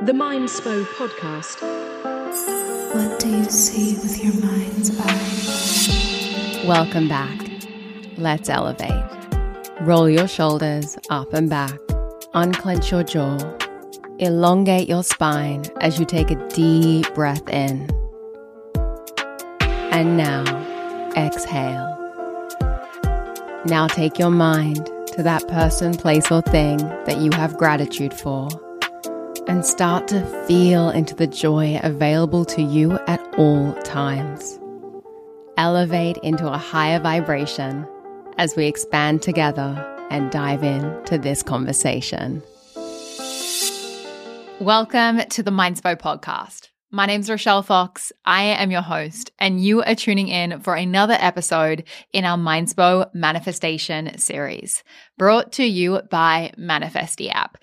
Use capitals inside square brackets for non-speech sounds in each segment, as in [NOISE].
The Mindspo Podcast. What do you see with your mind's eye? Welcome back. Let's elevate. Roll your shoulders up and back. Unclench your jaw. Elongate your spine as you take a deep breath in. And now, exhale. Now take your mind to that person, place, or thing that you have gratitude for and start to feel into the joy available to you at all times. Elevate into a higher vibration as we expand together and dive into this conversation. Welcome to the Mindspo podcast. My name's Rochelle Fox. I am your host, and you are tuning in for another episode in our Mindspo manifestation series, brought to you by Manifestie app.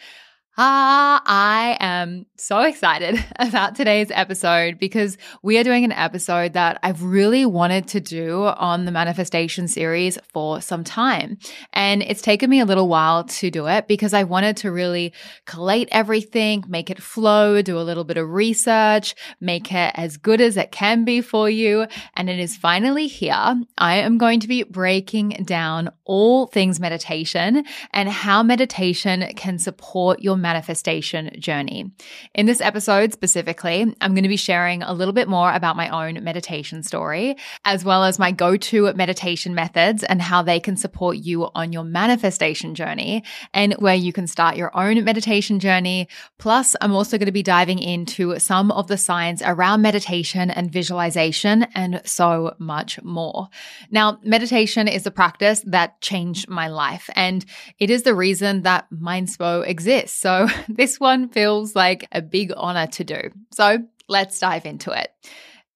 Ah, I am so excited [LAUGHS] about today's episode because we are doing an episode that I've really wanted to do on the manifestation series for some time. And it's taken me a little while to do it because I wanted to really collate everything, make it flow, do a little bit of research, make it as good as it can be for you. And it is finally here. I am going to be breaking down all things meditation and how meditation can support your manifestation journey. In this episode specifically, I'm going to be sharing a little bit more about my own meditation story, as well as my go to meditation methods and how they can support you on your manifestation journey and where you can start your own meditation journey. Plus, I'm also going to be diving into some of the science around meditation and visualization and so much more. Now, meditation is a practice that changed my life and it is the reason that Mindspo exists. So [LAUGHS] this one feels like a big honor to do. So let's dive into it.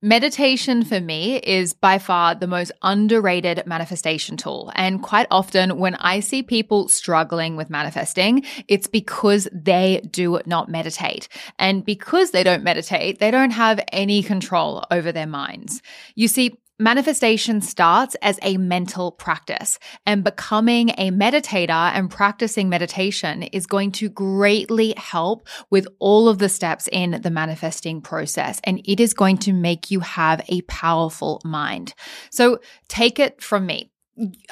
Meditation for me is by far the most underrated manifestation tool. And quite often, when I see people struggling with manifesting, it's because they do not meditate. And because they don't meditate, they don't have any control over their minds. You see, Manifestation starts as a mental practice, and becoming a meditator and practicing meditation is going to greatly help with all of the steps in the manifesting process. And it is going to make you have a powerful mind. So take it from me.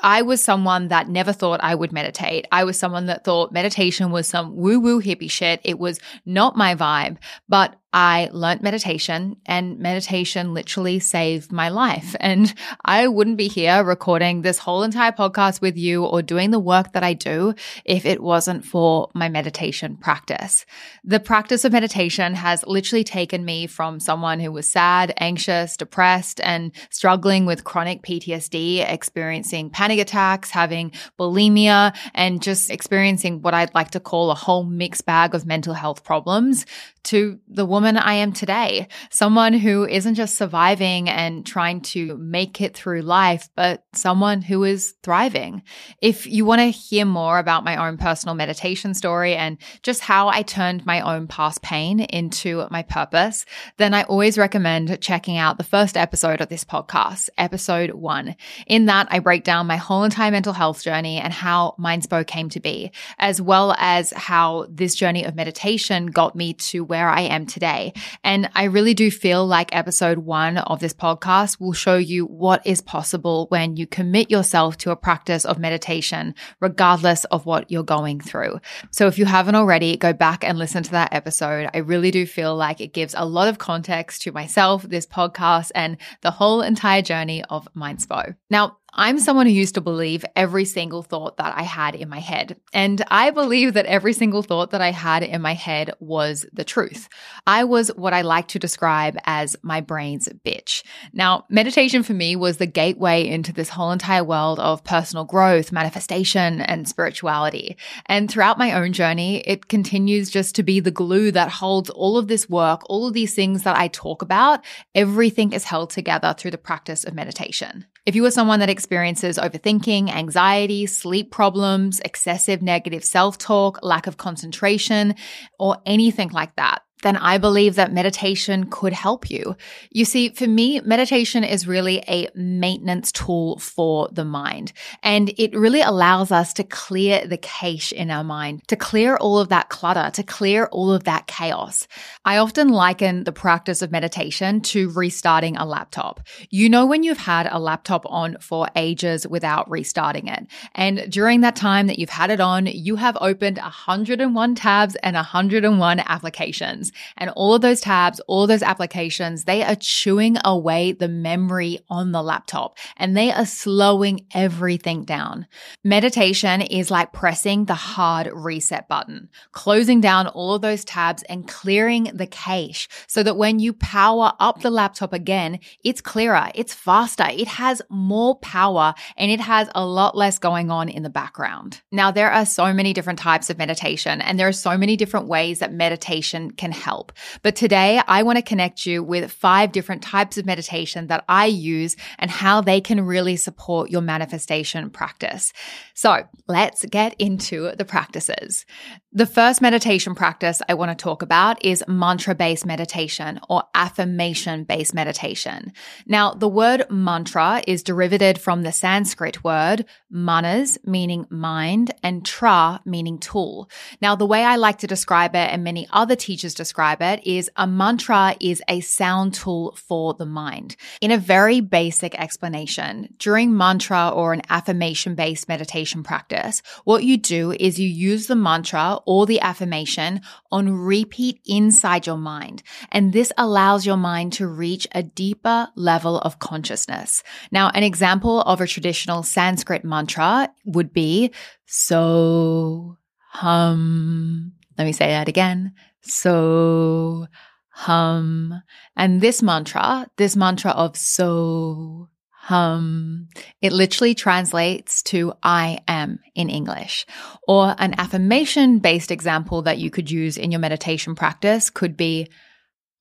I was someone that never thought I would meditate. I was someone that thought meditation was some woo woo hippie shit. It was not my vibe. But I learned meditation and meditation literally saved my life. [LAUGHS] And I wouldn't be here recording this whole entire podcast with you or doing the work that I do if it wasn't for my meditation practice. The practice of meditation has literally taken me from someone who was sad, anxious, depressed, and struggling with chronic PTSD, experiencing panic attacks, having bulimia, and just experiencing what I'd like to call a whole mixed bag of mental health problems to the woman I am today. Someone who isn't just surviving and trying to make it through life, but someone who is thriving. If you want to hear more about my own personal meditation story and just how I turned my own past pain into my purpose, then I always recommend checking out the first episode of this podcast, episode one. In that, I break down my whole entire mental health journey and how Mindspo came to be, as well as how this journey of meditation got me to where where I am today. And I really do feel like episode one of this podcast will show you what is possible when you commit yourself to a practice of meditation, regardless of what you're going through. So if you haven't already, go back and listen to that episode. I really do feel like it gives a lot of context to myself, this podcast, and the whole entire journey of Mindspo. Now, I'm someone who used to believe every single thought that I had in my head. And I believe that every single thought that I had in my head was the truth. I was what I like to describe as my brain's bitch. Now, meditation for me was the gateway into this whole entire world of personal growth, manifestation, and spirituality. And throughout my own journey, it continues just to be the glue that holds all of this work, all of these things that I talk about. Everything is held together through the practice of meditation. If you are someone that experiences overthinking, anxiety, sleep problems, excessive negative self talk, lack of concentration, or anything like that, then I believe that meditation could help you. You see, for me, meditation is really a maintenance tool for the mind. And it really allows us to clear the cache in our mind, to clear all of that clutter, to clear all of that chaos. I often liken the practice of meditation to restarting a laptop. You know, when you've had a laptop on for ages without restarting it. And during that time that you've had it on, you have opened 101 tabs and 101 applications. And all of those tabs, all those applications, they are chewing away the memory on the laptop and they are slowing everything down. Meditation is like pressing the hard reset button, closing down all of those tabs and clearing the cache so that when you power up the laptop again, it's clearer, it's faster, it has more power, and it has a lot less going on in the background. Now, there are so many different types of meditation, and there are so many different ways that meditation can help. But today I want to connect you with five different types of meditation that I use and how they can really support your manifestation practice. So let's get into the practices. The first meditation practice I want to talk about is mantra based meditation or affirmation based meditation. Now, the word mantra is derived from the Sanskrit word manas, meaning mind, and tra, meaning tool. Now, the way I like to describe it, and many other teachers describe it, is a mantra is a sound tool for the mind. In a very basic explanation, during mantra or an affirmation based meditation practice, what you do is you use the mantra or the affirmation on repeat inside your mind. And this allows your mind to reach a deeper level of consciousness. Now, an example of a traditional Sanskrit mantra would be so hum. Let me say that again. So hum. And this mantra, this mantra of so hum. It literally translates to I am in English. Or an affirmation based example that you could use in your meditation practice could be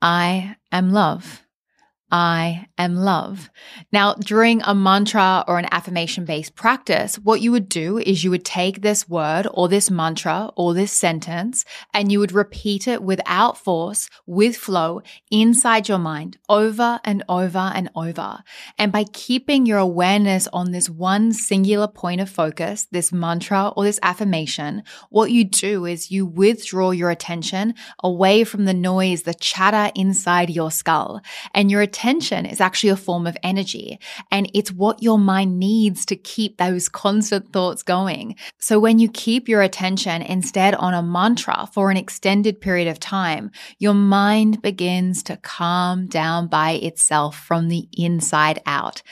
I am love. I am love. Now, during a mantra or an affirmation based practice, what you would do is you would take this word or this mantra or this sentence and you would repeat it without force, with flow inside your mind over and over and over. And by keeping your awareness on this one singular point of focus, this mantra or this affirmation, what you do is you withdraw your attention away from the noise, the chatter inside your skull and your attention is actually a form of energy and it's what your mind needs to keep those constant thoughts going. So when you keep your attention instead on a mantra for an extended period of time, your mind begins to calm down by itself from the inside out.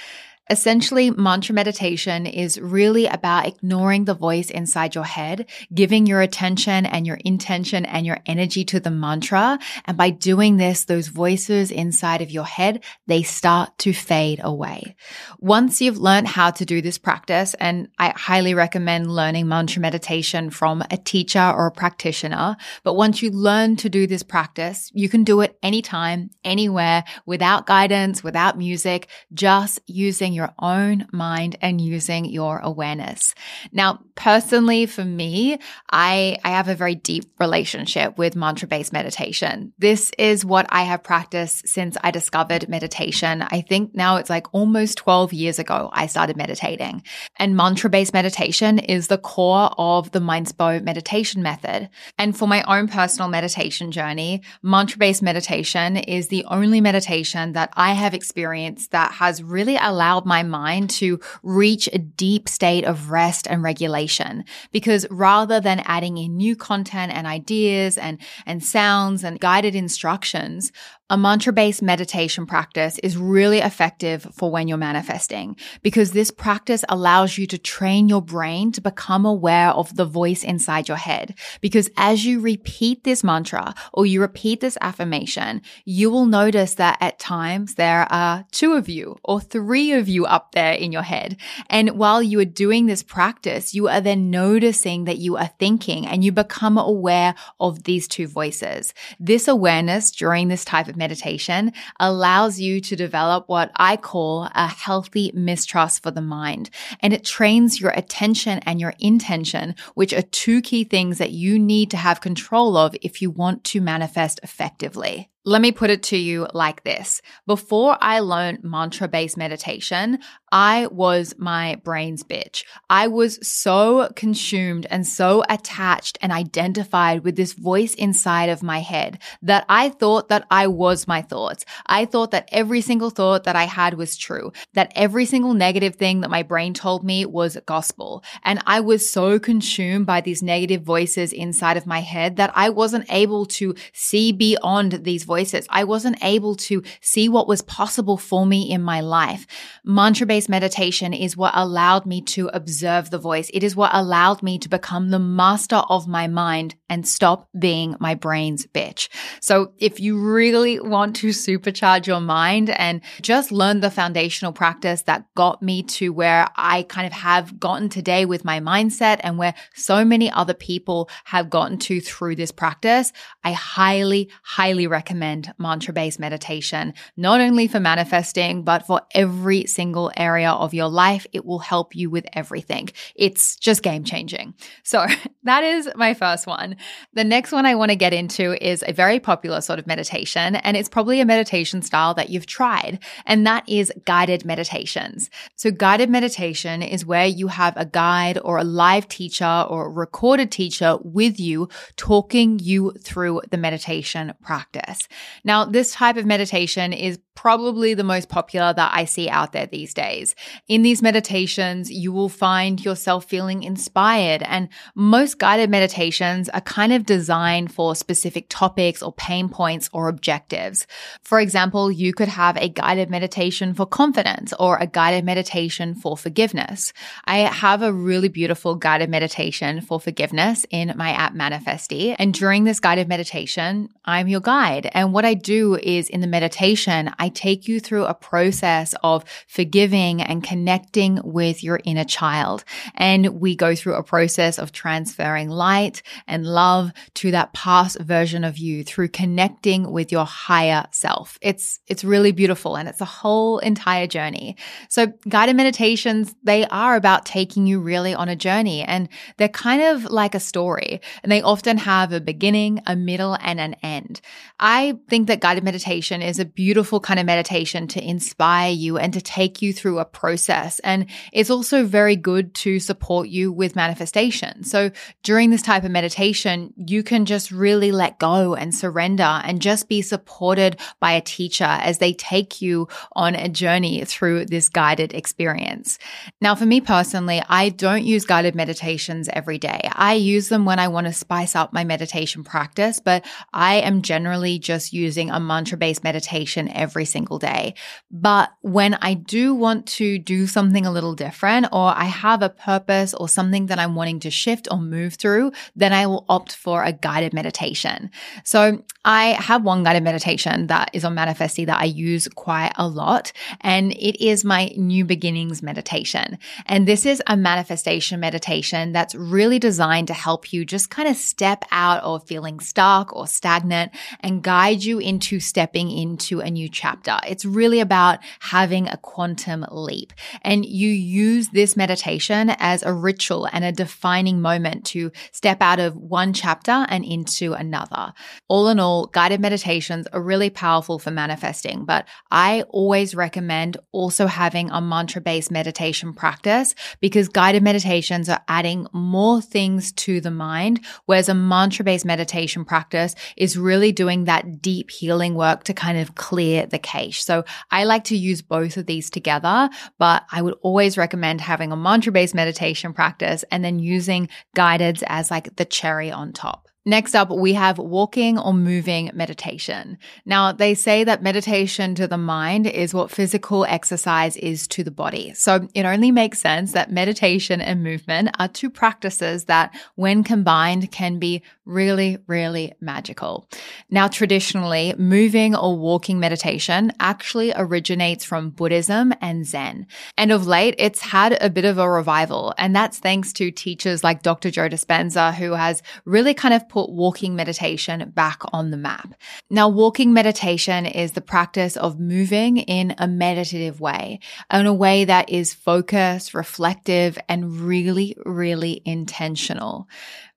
Essentially, mantra meditation is really about ignoring the voice inside your head, giving your attention and your intention and your energy to the mantra. And by doing this, those voices inside of your head, they start to fade away. Once you've learned how to do this practice, and I highly recommend learning mantra meditation from a teacher or a practitioner, but once you learn to do this practice, you can do it anytime, anywhere, without guidance, without music, just using your own mind and using your awareness. Now, personally, for me, I, I have a very deep relationship with mantra based meditation. This is what I have practiced since I discovered meditation. I think now it's like almost 12 years ago I started meditating. And mantra based meditation is the core of the Mindspo meditation method. And for my own personal meditation journey, mantra based meditation is the only meditation that I have experienced that has really allowed my mind to reach a deep state of rest and regulation. Because rather than adding in new content and ideas and, and sounds and guided instructions, a mantra based meditation practice is really effective for when you're manifesting because this practice allows you to train your brain to become aware of the voice inside your head. Because as you repeat this mantra or you repeat this affirmation, you will notice that at times there are two of you or three of you up there in your head. And while you are doing this practice, you are then noticing that you are thinking and you become aware of these two voices. This awareness during this type of of meditation allows you to develop what I call a healthy mistrust for the mind. And it trains your attention and your intention, which are two key things that you need to have control of if you want to manifest effectively. Let me put it to you like this. Before I learned mantra based meditation, I was my brain's bitch. I was so consumed and so attached and identified with this voice inside of my head that I thought that I was my thoughts. I thought that every single thought that I had was true, that every single negative thing that my brain told me was gospel. And I was so consumed by these negative voices inside of my head that I wasn't able to see beyond these voices. I wasn't able to see what was possible for me in my life. Mantra based meditation is what allowed me to observe the voice. It is what allowed me to become the master of my mind and stop being my brain's bitch. So if you really want to supercharge your mind and just learn the foundational practice that got me to where I kind of have gotten today with my mindset and where so many other people have gotten to through this practice, I highly, highly recommend mantra based meditation, not only for manifesting, but for every single area of your life. It will help you with everything. It's just game changing. So [LAUGHS] that is my first one. The next one I want to get into is a very popular sort of meditation, and it's probably a meditation style that you've tried, and that is guided meditations. So guided meditation is where you have a guide or a live teacher or a recorded teacher with you talking you through the meditation practice. Now, this type of meditation is probably the most popular that I see out there these days. In these meditations, you will find yourself feeling inspired, and most guided meditations are kind of designed for specific topics or pain points or objectives. For example, you could have a guided meditation for confidence or a guided meditation for forgiveness. I have a really beautiful guided meditation for forgiveness in my app Manifestie, and during this guided meditation, I'm your guide. And what I do is in the meditation, I take you through a process of forgiving and connecting with your inner child. And we go through a process of transferring light and love to that past version of you through connecting with your higher self. It's, it's really beautiful and it's a whole entire journey. So guided meditations, they are about taking you really on a journey and they're kind of like a story and they often have a beginning, a middle and an end. I think that guided meditation is a beautiful kind kind of meditation to inspire you and to take you through a process. And it's also very good to support you with manifestation. So during this type of meditation, you can just really let go and surrender and just be supported by a teacher as they take you on a journey through this guided experience. Now, for me personally, I don't use guided meditations every day. I use them when I want to spice up my meditation practice, but I am generally just using a mantra based meditation every every single day. But when I do want to do something a little different or I have a purpose or something that I'm wanting to shift or move through, then I will opt for a guided meditation. So I have one guided meditation that is on Manifestie that I use quite a lot, and it is my new beginnings meditation. And this is a manifestation meditation that's really designed to help you just kind of step out of feeling stuck or stagnant and guide you into stepping into a new chapter chapter. It's really about having a quantum leap. And you use this meditation as a ritual and a defining moment to step out of one chapter and into another. All in all, guided meditations are really powerful for manifesting, but I always recommend also having a mantra based meditation practice because guided meditations are adding more things to the mind, whereas a mantra based meditation practice is really doing that deep healing work to kind of clear the cache. So I like to use both of these together, but I would always recommend having a mantra based meditation practice and then using guideds as like the cherry on top. Next up, we have walking or moving meditation. Now, they say that meditation to the mind is what physical exercise is to the body. So it only makes sense that meditation and movement are two practices that, when combined, can be really, really magical. Now, traditionally, moving or walking meditation actually originates from Buddhism and Zen. And of late, it's had a bit of a revival. And that's thanks to teachers like Dr. Joe Dispenza, who has really kind of put walking meditation back on the map. Now, walking meditation is the practice of moving in a meditative way, in a way that is focused, reflective, and really, really intentional.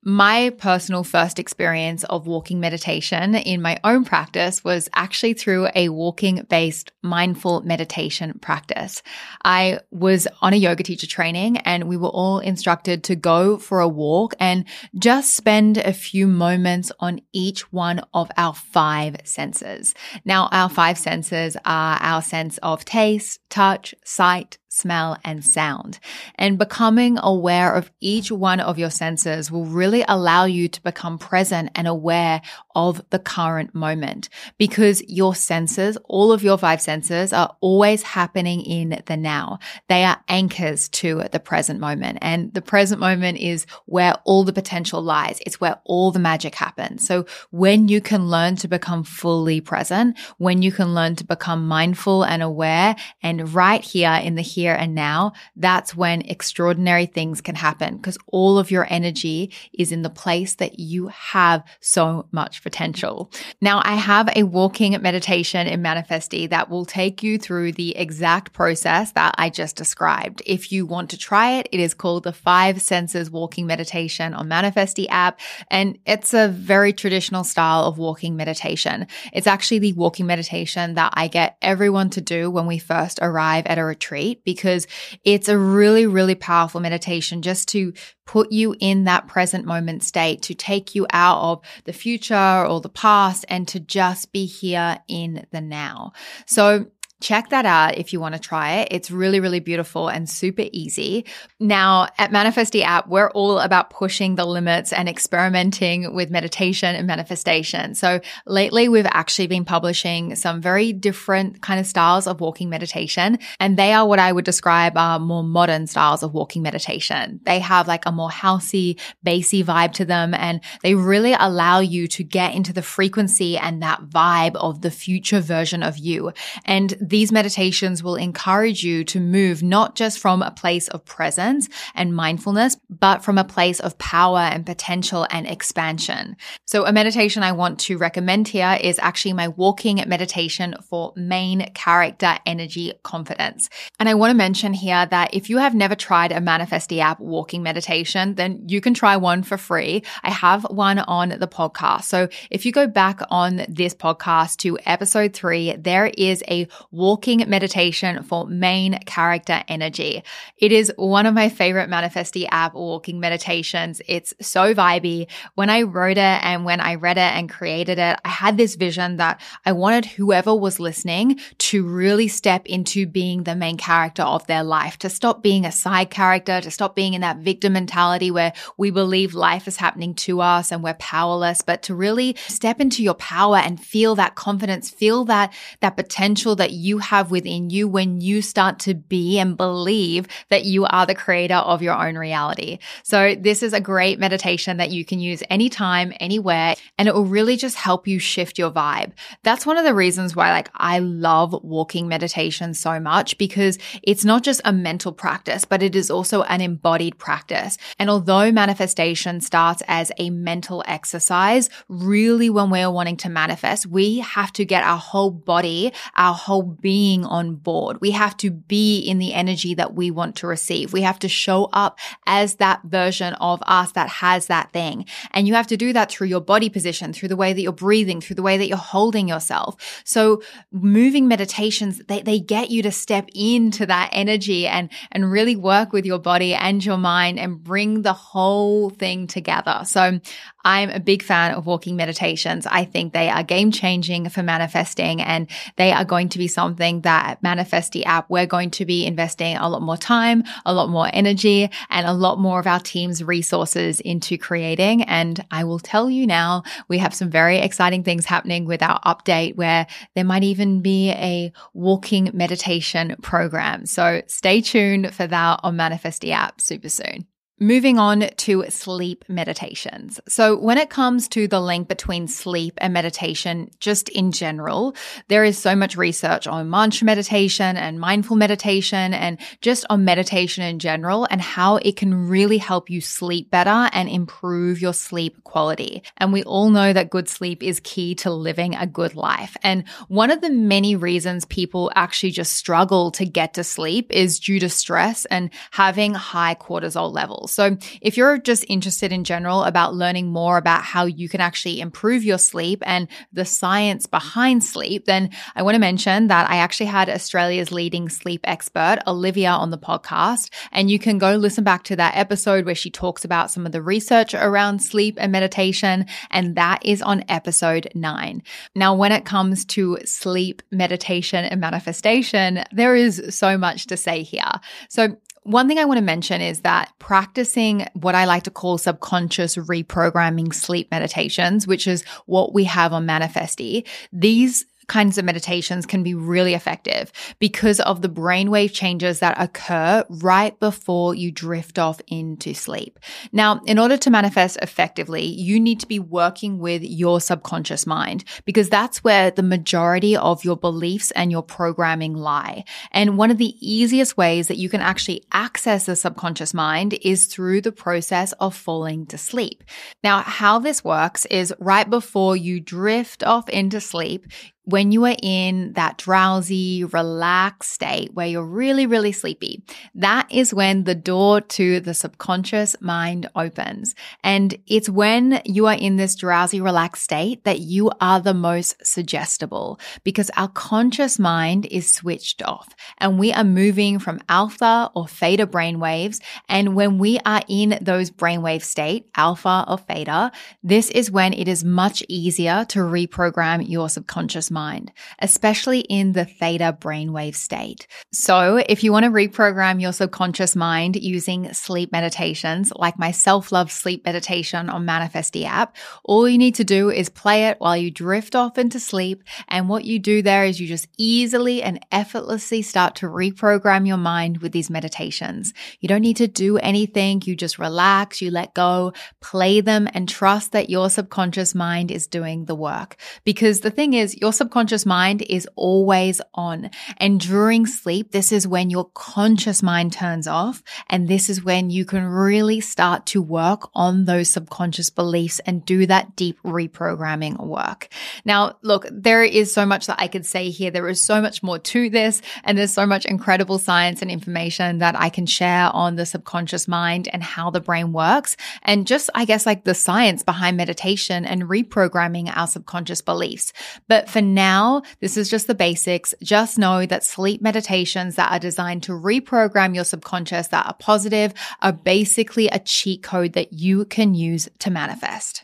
My personal first experience of walking meditation in my own practice was actually through a walking based mindful meditation practice. I was on a yoga teacher training and we were all instructed to go for a walk and just spend a few moments on each one of our five senses. Now, our five senses are our sense of taste, touch, sight, smell, and sound. And becoming aware of each one of your senses will really allow you to become present and aware of the current moment because your senses, all of your five senses are always happening in the now. They are anchors to the present moment. And the present moment is where all the potential lies. It's where all the magic happens. So when you can learn to become fully present, when you can learn to become mindful and aware and right here in the here and now, that's when extraordinary things can happen because all of your energy is in the place that you have so much potential. Now, I have a walking meditation in Manifestie that will take you through the exact process that I just described. If you want to try it, it is called the Five Senses Walking Meditation on Manifestie app, and it's a very traditional style of walking meditation. It's actually the walking meditation that I get everyone to do when we first arrive at a retreat because it's a really, really powerful meditation just to put you in that present moment state, to take you out of the future or the past and to just be here in the now. So Check that out if you want to try it. It's really, really beautiful and super easy. Now, at Manifestie app, we're all about pushing the limits and experimenting with meditation and manifestation. So lately, we've actually been publishing some very different kind of styles of walking meditation. And they are what I would describe are more modern styles of walking meditation. They have like a more housey, bassy vibe to them. And they really allow you to get into the frequency and that vibe of the future version of you. And these meditations will encourage you to move not just from a place of presence and mindfulness, but from a place of power and potential and expansion. So a meditation I want to recommend here is actually my walking meditation for main character energy confidence. And I want to mention here that if you have never tried a Manifestie app walking meditation, then you can try one for free. I have one on the podcast. So if you go back on this podcast to episode three, there is a walking meditation for main character energy. It is one of my favorite Manifestie app walking meditations. It's so vibey. When I wrote it and when I read it and created it, I had this vision that I wanted whoever was listening to really step into being the main character of their life, to stop being a side character, to stop being in that victim mentality where we believe life is happening to us and we're powerless, but to really step into your power and feel that confidence, feel that, that potential that you you have within you when you start to be and believe that you are the creator of your own reality. So this is a great meditation that you can use anytime, anywhere, and it will really just help you shift your vibe. That's one of the reasons why like I love walking meditation so much because it's not just a mental practice, but it is also an embodied practice. And although manifestation starts as a mental exercise, really when we're wanting to manifest, we have to get our whole body, our whole being on board. We have to be in the energy that we want to receive. We have to show up as that version of us that has that thing. And you have to do that through your body position, through the way that you're breathing, through the way that you're holding yourself. So moving meditations, they, they get you to step into that energy and, and really work with your body and your mind and bring the whole thing together. So I'm a big fan of walking meditations. I think they are game changing for manifesting and they are going to be something that Manifestie app, we're going to be investing a lot more time, a lot more energy and a lot more of our team's resources into creating. And I will tell you now, we have some very exciting things happening with our update where there might even be a walking meditation program. So stay tuned for that on Manifestie app super soon. Moving on to sleep meditations. So, when it comes to the link between sleep and meditation, just in general, there is so much research on mantra meditation and mindful meditation and just on meditation in general and how it can really help you sleep better and improve your sleep quality. And we all know that good sleep is key to living a good life. And one of the many reasons people actually just struggle to get to sleep is due to stress and having high cortisol levels. So if you're just interested in general about learning more about how you can actually improve your sleep and the science behind sleep, then I want to mention that I actually had Australia's leading sleep expert, Olivia, on the podcast. And you can go listen back to that episode where she talks about some of the research around sleep and meditation. And that is on episode nine. Now, when it comes to sleep, meditation, and manifestation, there is so much to say here. So one thing I want to mention is that practicing what I like to call subconscious reprogramming sleep meditations, which is what we have on Manifestie, these kinds of meditations can be really effective because of the brainwave changes that occur right before you drift off into sleep. Now, in order to manifest effectively, you need to be working with your subconscious mind because that's where the majority of your beliefs and your programming lie. And one of the easiest ways that you can actually access the subconscious mind is through the process of falling to sleep. Now, how this works is right before you drift off into sleep, when you are in that drowsy, relaxed state where you're really, really sleepy, that is when the door to the subconscious mind opens. And it's when you are in this drowsy, relaxed state that you are the most suggestible because our conscious mind is switched off and we are moving from alpha or theta brain waves. And when we are in those brainwave state, alpha or theta, this is when it is much easier to reprogram your subconscious mind mind, especially in the theta brainwave state. So if you want to reprogram your subconscious mind using sleep meditations, like my self-love sleep meditation on Manifestie app, all you need to do is play it while you drift off into sleep. And what you do there is you just easily and effortlessly start to reprogram your mind with these meditations. You don't need to do anything. You just relax, you let go, play them and trust that your subconscious mind is doing the work. Because the thing is, your subconscious subconscious mind is always on. And during sleep, this is when your conscious mind turns off. And this is when you can really start to work on those subconscious beliefs and do that deep reprogramming work. Now, look, there is so much that I could say here. There is so much more to this and there's so much incredible science and information that I can share on the subconscious mind and how the brain works. And just, I guess, like the science behind meditation and reprogramming our subconscious beliefs. But for now, this is just the basics. Just know that sleep meditations that are designed to reprogram your subconscious that are positive are basically a cheat code that you can use to manifest.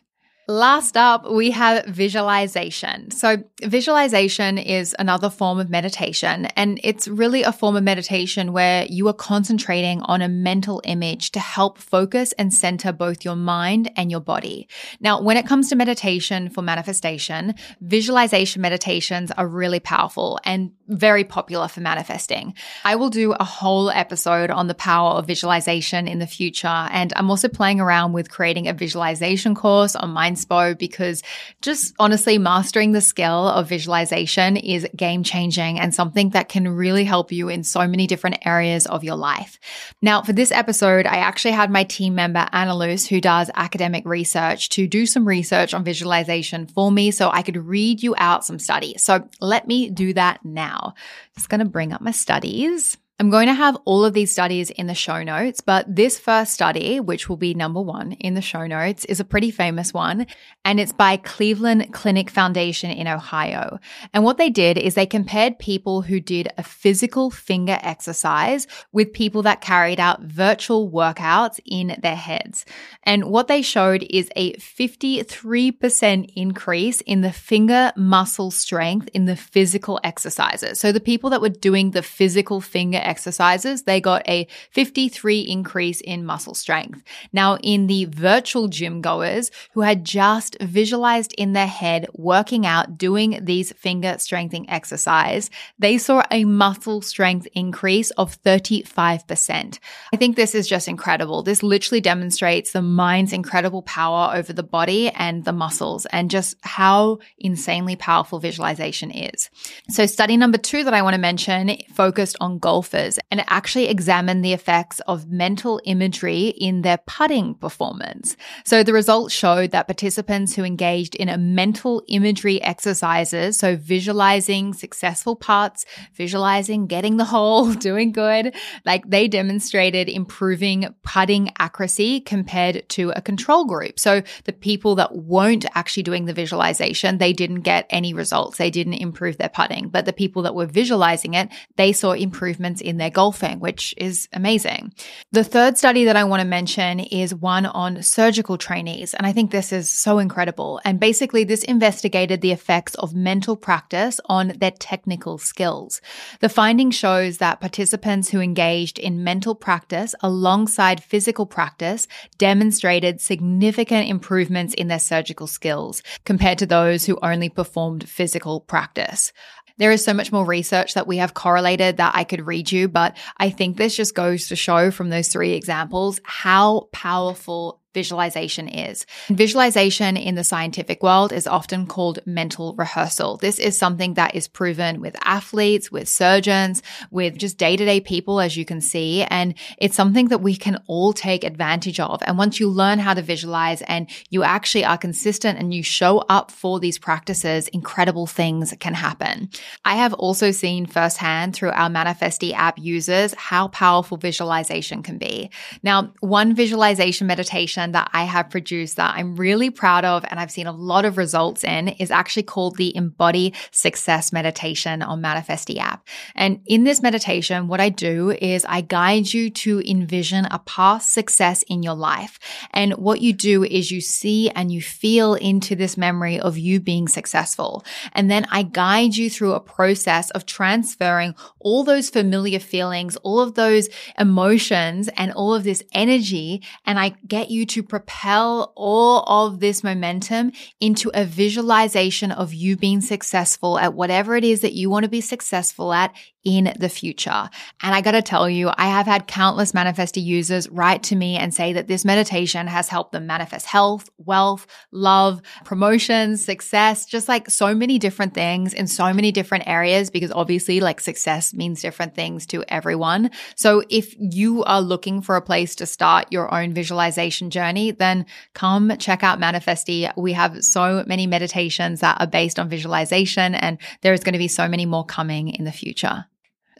Last up, we have visualization. So, visualization is another form of meditation, and it's really a form of meditation where you are concentrating on a mental image to help focus and center both your mind and your body. Now, when it comes to meditation for manifestation, visualization meditations are really powerful and very popular for manifesting. I will do a whole episode on the power of visualization in the future, and I'm also playing around with creating a visualization course on Mind Mindspo because just honestly mastering the skill of visualization is game changing and something that can really help you in so many different areas of your life. Now, for this episode, I actually had my team member Anna Luce, who does academic research, to do some research on visualization for me so I could read you out some studies. So let me do that now. Just going to bring up my studies. I'm going to have all of these studies in the show notes, but this first study, which will be number one in the show notes, is a pretty famous one, and it's by Cleveland Clinic Foundation in Ohio. And what they did is they compared people who did a physical finger exercise with people that carried out virtual workouts in their heads. And what they showed is a 53% increase in the finger muscle strength in the physical exercises. So the people that were doing the physical finger exercises, they got a 53 increase in muscle strength. Now, in the virtual gym goers who had just visualized in their head working out, doing these finger strengthening exercise, they saw a muscle strength increase of 35%. I think this is just incredible. This literally demonstrates the mind's incredible power over the body and the muscles and just how insanely powerful visualization is. So study number two that I want to mention focused on golfers and actually examined the effects of mental imagery in their putting performance. So the results showed that participants who engaged in a mental imagery exercises, so visualizing successful putts, visualizing getting the hole, [LAUGHS] doing good, like they demonstrated improving putting accuracy compared to a control group. So the people that weren't actually doing the visualization, they didn't get any results. They didn't improve their putting, but the people that were visualizing it, they saw improvements in their golfing, which is amazing. The third study that I want to mention is one on surgical trainees. And I think this is so incredible. And basically, this investigated the effects of mental practice on their technical skills. The finding shows that participants who engaged in mental practice alongside physical practice demonstrated significant improvements in their surgical skills compared to those who only performed physical practice. There is so much more research that we have correlated that I could read you, but I think this just goes to show from those three examples how powerful visualization is. Visualization in the scientific world is often called mental rehearsal. This is something that is proven with athletes, with surgeons, with just day to day people, as you can see. And it's something that we can all take advantage of. And once you learn how to visualize and you actually are consistent and you show up for these practices, incredible things can happen. I have also seen firsthand through our Manifestie app users how powerful visualization can be. Now, one visualization meditation that I have produced that I'm really proud of and I've seen a lot of results in is actually called the Embody Success Meditation on Manifestie app. And in this meditation, what I do is I guide you to envision a past success in your life. And what you do is you see and you feel into this memory of you being successful. And then I guide you through a process of transferring all those familiar feelings, all of those emotions and all of this energy. And I get you to propel all of this momentum into a visualization of you being successful at whatever it is that you want to be successful at in the future. And I got to tell you, I have had countless Manifestie users write to me and say that this meditation has helped them manifest health, wealth, love, promotions, success, just like so many different things in so many different areas because obviously like success means different things to everyone. So if you are looking for a place to start your own visualization journey, then come check out Manifestie. We have so many meditations that are based on visualization and there is going to be so many more coming in the future.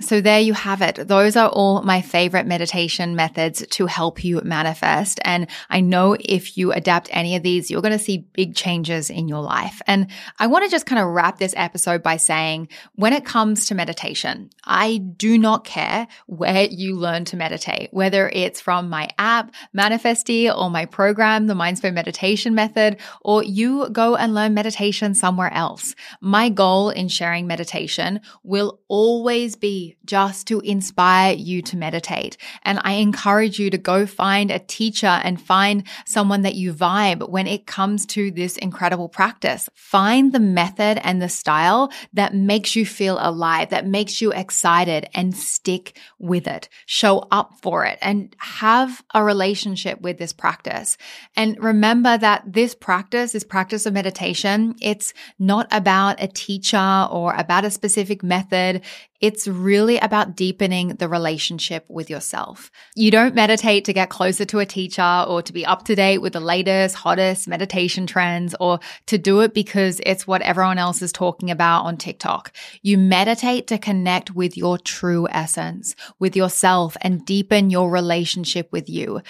So there you have it. Those are all my favorite meditation methods to help you manifest. And I know if you adapt any of these, you're going to see big changes in your life. And I want to just kind of wrap this episode by saying when it comes to meditation, I do not care where you learn to meditate, whether it's from my app, Manifestie, or my program, the Mindspo Meditation Method, or you go and learn meditation somewhere else. My goal in sharing meditation will always be just to inspire you to meditate. And I encourage you to go find a teacher and find someone that you vibe when it comes to this incredible practice. Find the method and the style that makes you feel alive, that makes you excited and stick with it. Show up for it and have a relationship with this practice. And remember that this practice, this practice of meditation, it's not about a teacher or about a specific method. It's really about deepening the relationship with yourself. You don't meditate to get closer to a teacher or to be up to date with the latest, hottest meditation trends or to do it because it's what everyone else is talking about on TikTok. You meditate to connect with your true essence, with yourself and deepen your relationship with you.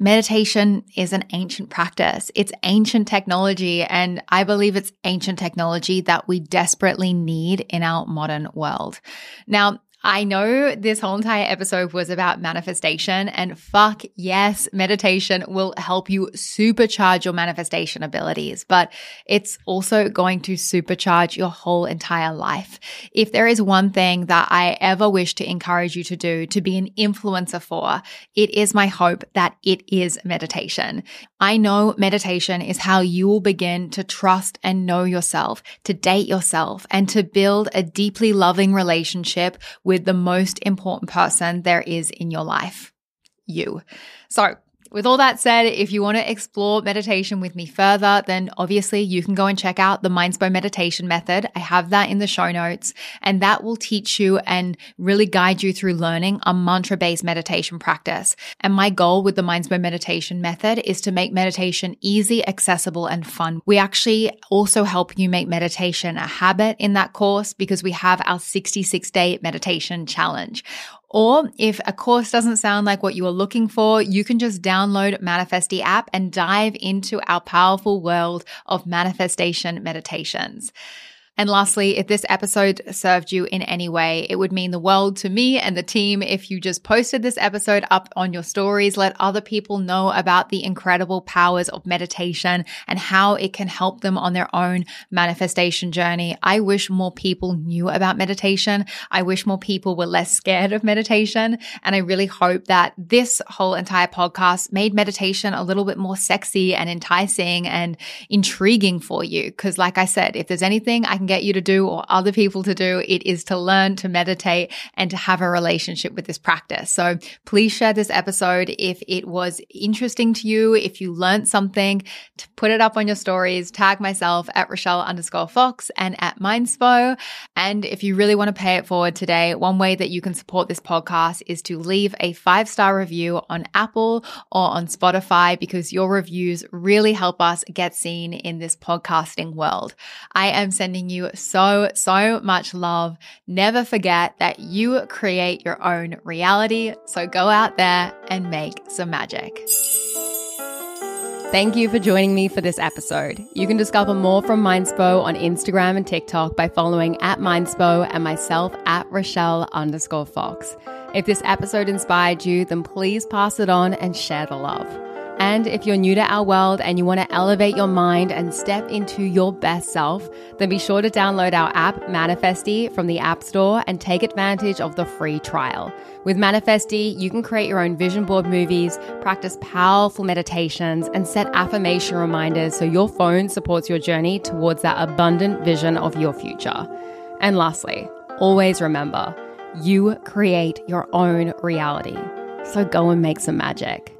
Meditation is an ancient practice. It's ancient technology, and I believe it's ancient technology that we desperately need in our modern world. Now, I know this whole entire episode was about manifestation, and fuck yes, meditation will help you supercharge your manifestation abilities, but it's also going to supercharge your whole entire life. If there is one thing that I ever wish to encourage you to do to be an influencer for, it is my hope that it is meditation. I know meditation is how you will begin to trust and know yourself, to date yourself, and to build a deeply loving relationship with the most important person there is in your life you. So, with all that said, if you want to explore meditation with me further, then obviously you can go and check out the Mindspo meditation method. I have that in the show notes and that will teach you and really guide you through learning a mantra based meditation practice. And my goal with the Mindspo meditation method is to make meditation easy, accessible and fun. We actually also help you make meditation a habit in that course because we have our 66 day meditation challenge. Or if a course doesn't sound like what you are looking for, you can just download Manifestie app and dive into our powerful world of manifestation meditations. And lastly, if this episode served you in any way, it would mean the world to me and the team if you just posted this episode up on your stories. Let other people know about the incredible powers of meditation and how it can help them on their own manifestation journey. I wish more people knew about meditation. I wish more people were less scared of meditation. And I really hope that this whole entire podcast made meditation a little bit more sexy and enticing and intriguing for you. Cause like I said, if there's anything I can get you to do or other people to do, it is to learn to meditate and to have a relationship with this practice. So please share this episode if it was interesting to you, if you learned something, to put it up on your stories, tag myself at Rochelle underscore Fox and at Mindspo. And if you really want to pay it forward today, one way that you can support this podcast is to leave a five star review on Apple or on Spotify because your reviews really help us get seen in this podcasting world. I am sending you so, so much love. Never forget that you create your own reality. So go out there and make some magic. Thank you for joining me for this episode. You can discover more from Mindspo on Instagram and TikTok by following at Mindspo and myself at Rochelle underscore Fox. If this episode inspired you, then please pass it on and share the love. And if you're new to our world and you want to elevate your mind and step into your best self, then be sure to download our app, Manifestie, from the App Store and take advantage of the free trial. With Manifestie, you can create your own vision board movies, practice powerful meditations, and set affirmation reminders so your phone supports your journey towards that abundant vision of your future. And lastly, always remember you create your own reality. So go and make some magic.